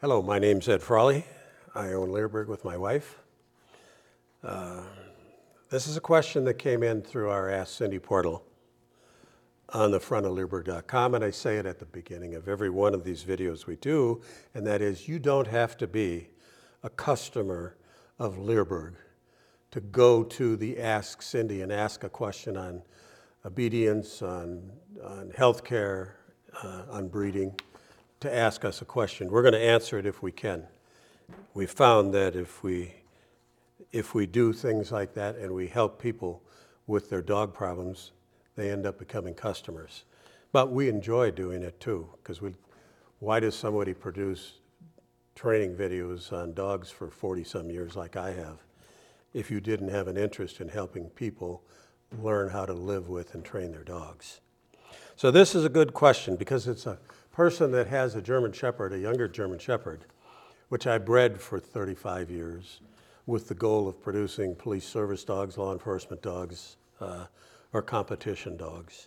Hello, my name's Ed Frawley. I own Leerburg with my wife. Uh, this is a question that came in through our Ask Cindy portal on the front of Leerburg.com, and I say it at the beginning of every one of these videos we do, and that is you don't have to be a customer of Leerburg to go to the Ask Cindy and ask a question on obedience, on, on healthcare, uh, on breeding, to ask us a question. We're going to answer it if we can. We found that if we, if we do things like that and we help people with their dog problems, they end up becoming customers. But we enjoy doing it too, because we, why does somebody produce training videos on dogs for 40 some years like I have if you didn't have an interest in helping people learn how to live with and train their dogs? So this is a good question because it's a person that has a German Shepherd, a younger German Shepherd, which I bred for 35 years with the goal of producing police service dogs, law enforcement dogs, uh, or competition dogs.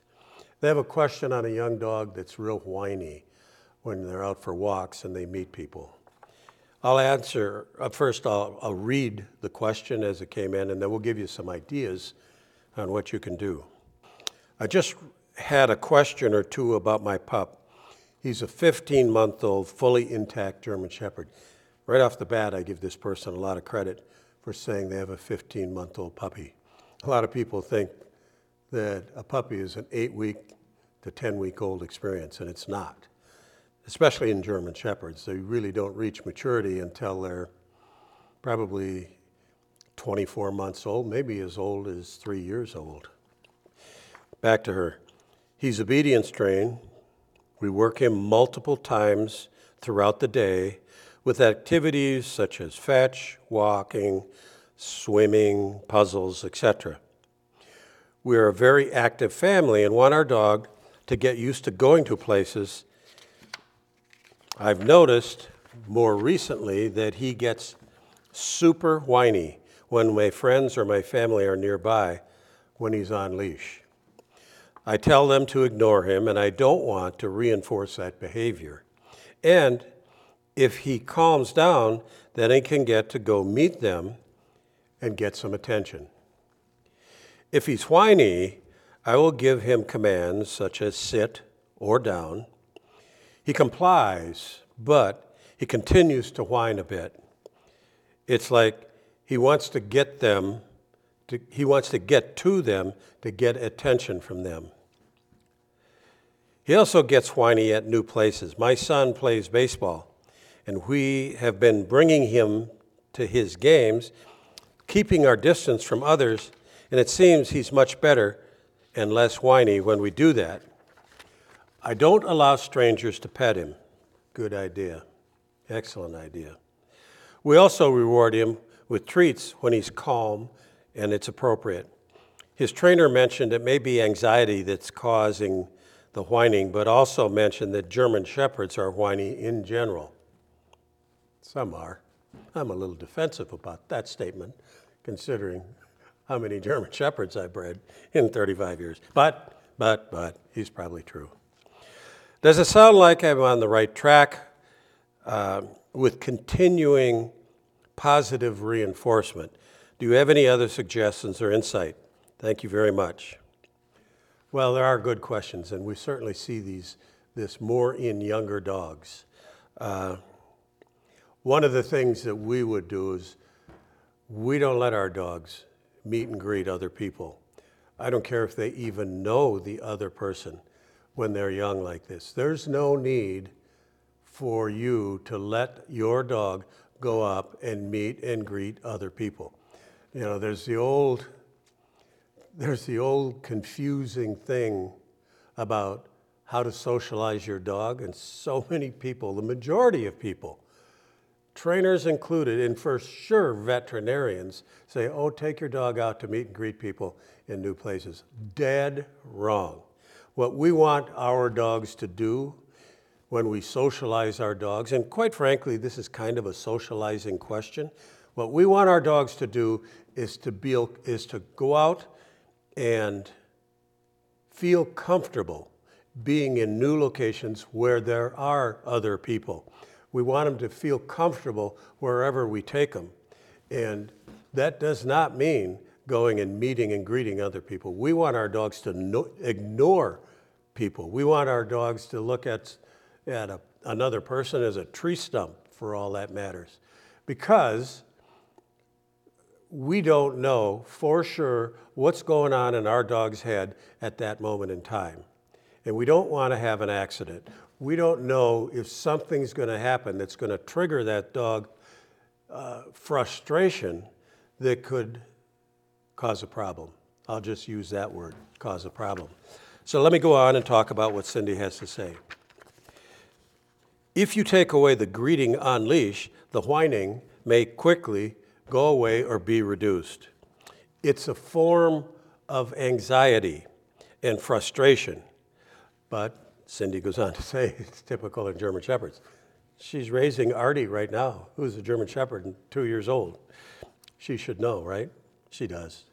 They have a question on a young dog that's real whiny when they're out for walks and they meet people. I'll answer, uh, first I'll, I'll read the question as it came in and then we'll give you some ideas on what you can do. I just had a question or two about my pup. He's a 15 month old, fully intact German Shepherd. Right off the bat, I give this person a lot of credit for saying they have a 15 month old puppy. A lot of people think that a puppy is an eight week to 10 week old experience, and it's not. Especially in German Shepherds, they really don't reach maturity until they're probably 24 months old, maybe as old as three years old. Back to her. He's obedience trained. We work him multiple times throughout the day with activities such as fetch, walking, swimming, puzzles, etc. We are a very active family and want our dog to get used to going to places. I've noticed more recently that he gets super whiny when my friends or my family are nearby when he's on leash. I tell them to ignore him, and I don't want to reinforce that behavior. And if he calms down, then he can get to go meet them and get some attention. If he's whiny, I will give him commands such as sit or down. He complies, but he continues to whine a bit. It's like he wants to get them, to, he wants to get to them to get attention from them. He also gets whiny at new places. My son plays baseball, and we have been bringing him to his games, keeping our distance from others and it seems he's much better and less whiny when we do that. I don't allow strangers to pet him. Good idea. Excellent idea. We also reward him with treats when he's calm and it's appropriate. His trainer mentioned it may be anxiety that's causing the whining, but also mentioned that German Shepherds are whiny in general. Some are. I'm a little defensive about that statement, considering how many German Shepherds I bred in 35 years. But, but, but, he's probably true. Does it sound like I'm on the right track uh, with continuing positive reinforcement? Do you have any other suggestions or insight? Thank you very much. Well, there are good questions, and we certainly see these, this more in younger dogs. Uh, one of the things that we would do is we don't let our dogs meet and greet other people. I don't care if they even know the other person when they're young like this. There's no need for you to let your dog go up and meet and greet other people. You know, there's the old there's the old confusing thing about how to socialize your dog and so many people, the majority of people trainers included, and for sure veterinarians, say, oh, take your dog out to meet and greet people in new places. Dead wrong. What we want our dogs to do when we socialize our dogs, and quite frankly, this is kind of a socializing question. What we want our dogs to do is to, be, is to go out and feel comfortable being in new locations where there are other people We want them to feel comfortable wherever we take them. And that does not mean going and meeting and greeting other people. We want our dogs to no, ignore people. We want our dogs to look at, at a, another person as a tree stump for all that matters. Because we don't know for sure what's going on in our dog's head at that moment in time. And we don't want to have an accident. We don't know if something's going to happen that's going to trigger that dog uh, frustration that could cause a problem. I'll just use that word, cause a problem. So let me go on and talk about what Cindy has to say. If you take away the greeting on leash, the whining may quickly go away or be reduced. It's a form of anxiety and frustration. But Cindy goes on to say it's typical in German Shepherds. She's raising Artie right now, who's a German Shepherd and two years old. She should know, right? She does.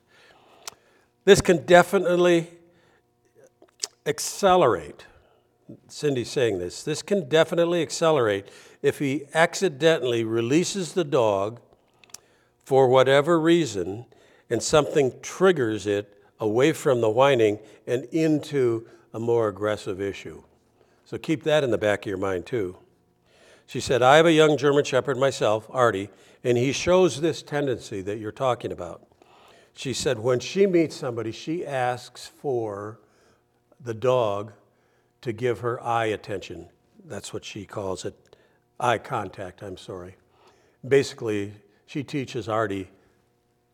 This can definitely accelerate. Cindy's saying this. This can definitely accelerate if he accidentally releases the dog for whatever reason and something triggers it away from the whining and into a more aggressive issue. So keep that in the back of your mind too. She said, I have a young German Shepherd myself, Artie, and he shows this tendency that you're talking about. She said, when she meets somebody, she asks for the dog to give her eye attention. That's what she calls it eye contact, I'm sorry. Basically, she teaches Artie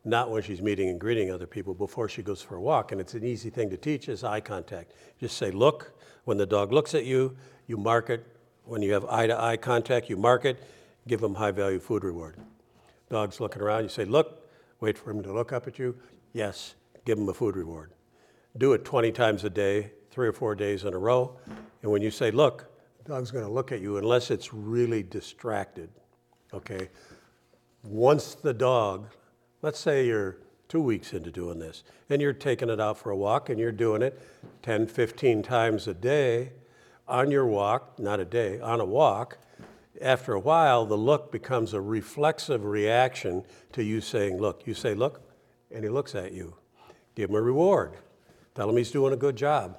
not when she's meeting and greeting other people, before she goes for a walk. And it's an easy thing to teach is eye contact. Just say, look. When the dog looks at you, you mark it. When you have eye to eye contact, you mark it, give them high value food reward. Dog's looking around, you say, look, wait for him to look up at you. Yes, give him a food reward. Do it 20 times a day, three or four days in a row. And when you say, look, the dog's going to look at you unless it's really distracted. Okay? Once the dog Let's say you're two weeks into doing this and you're taking it out for a walk and you're doing it 10, 15 times a day on your walk, not a day, on a walk. After a while, the look becomes a reflexive reaction to you saying, Look. You say, Look, and he looks at you. Give him a reward. Tell him he's doing a good job.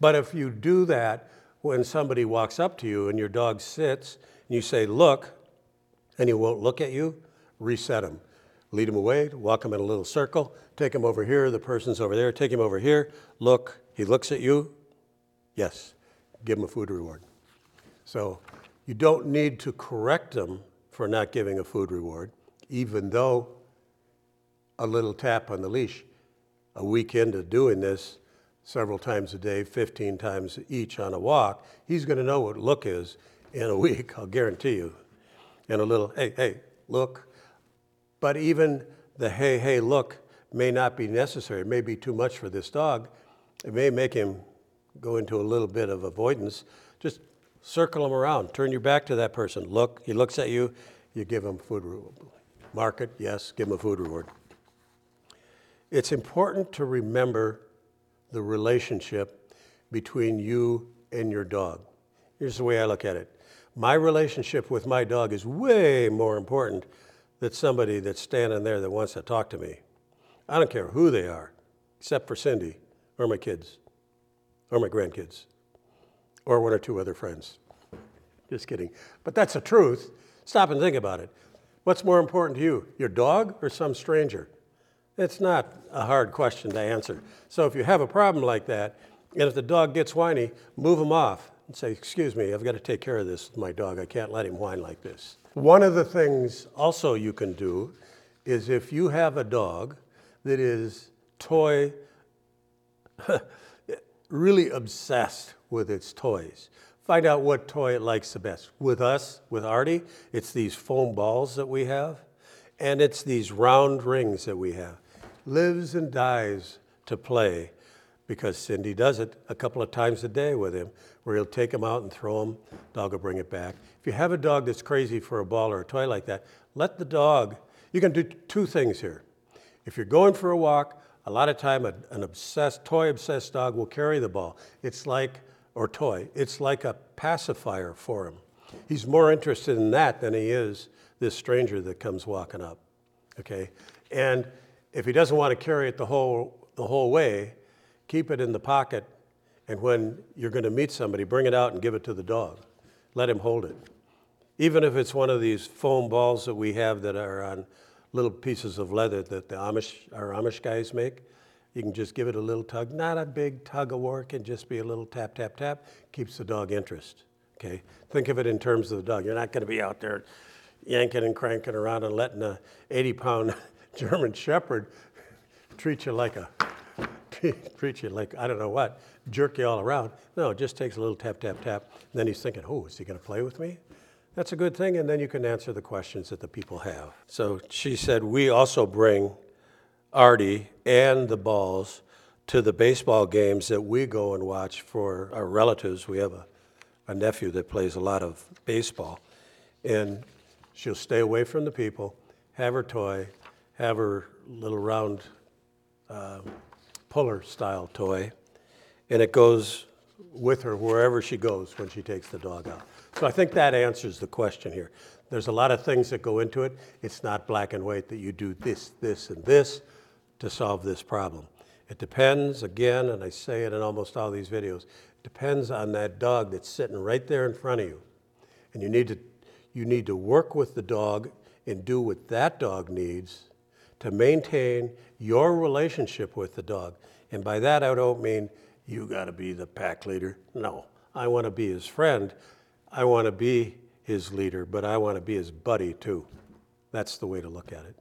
But if you do that when somebody walks up to you and your dog sits and you say, Look, and he won't look at you, reset him lead him away, walk him in a little circle, take him over here, the person's over there, take him over here, look, he looks at you, yes, give him a food reward. So you don't need to correct him for not giving a food reward, even though a little tap on the leash, a week into doing this, several times a day, 15 times each on a walk, he's going to know what look is in a week, I'll guarantee you. And a little, hey, hey, look, but even the hey, hey, look may not be necessary. It may be too much for this dog. It may make him go into a little bit of avoidance. Just circle him around. Turn your back to that person. Look, he looks at you, you give him food reward. Mark it, yes, give him a food reward. It's important to remember the relationship between you and your dog. Here's the way I look at it. My relationship with my dog is way more important than somebody that's standing there that wants to talk to me. I don't care who they are, except for Cindy or my kids or my grandkids or one or two other friends. Just kidding. But that's the truth. Stop and think about it. What's more important to you, your dog or some stranger? It's not a hard question to answer. So if you have a problem like that, and if the dog gets whiny, move him off and say, Excuse me, I've got to take care of this with my dog. I can't let him whine like this. One of the things also you can do is if you have a dog that is toy, really obsessed with its toys, find out what toy it likes the best. With us, with Artie, it's these foam balls that we have, and it's these round rings that we have. Lives and dies to play because Cindy does it a couple of times a day with him, where he'll take them out and throw them. Dog will bring it back. If you have a dog that's crazy for a ball or a toy like that, let the dog. You can do two things here. If you're going for a walk, a lot of time a, an obsessed, toy obsessed dog will carry the ball. It's like, or toy, it's like a pacifier for him. He's more interested in that than he is this stranger that comes walking up. Okay? And if he doesn't want to carry it the whole, the whole way, keep it in the pocket. And when you're going to meet somebody, bring it out and give it to the dog. Let him hold it. Even if it's one of these foam balls that we have that are on little pieces of leather that the Amish, our Amish guys make, you can just give it a little tug. Not a big tug of war, can just be a little tap, tap, tap. Keeps the dog interest. Okay? Think of it in terms of the dog. You're not going to be out there yanking and cranking around and letting a 80 pound German Shepherd treat you like a treat you like I don't know what, jerk you all around. No, it just takes a little tap, tap, tap. And then he's thinking, oh, is he going to play with me? That's a good thing, and then you can answer the questions that the people have. So she said, we also bring Artie and the balls to the baseball games that we go and watch for our relatives. We have a, a nephew that plays a lot of baseball, and she'll stay away from the people, have her toy, have her little round uh, puller style toy, and it goes with her wherever she goes when she takes the dog out. So I think that answers the question here. There's a lot of things that go into it. It's not black and white that you do this, this, and this to solve this problem. It depends, again, and I say it in almost all these videos, depends on that dog that's sitting right there in front of you. And you need to, you need to work with the dog and do what that dog needs to maintain your relationship with the dog. And by that, I don't mean you got to be the pack leader. No, I want to be his friend. I want to be his leader, but I want to be his buddy too. That's the way to look at it.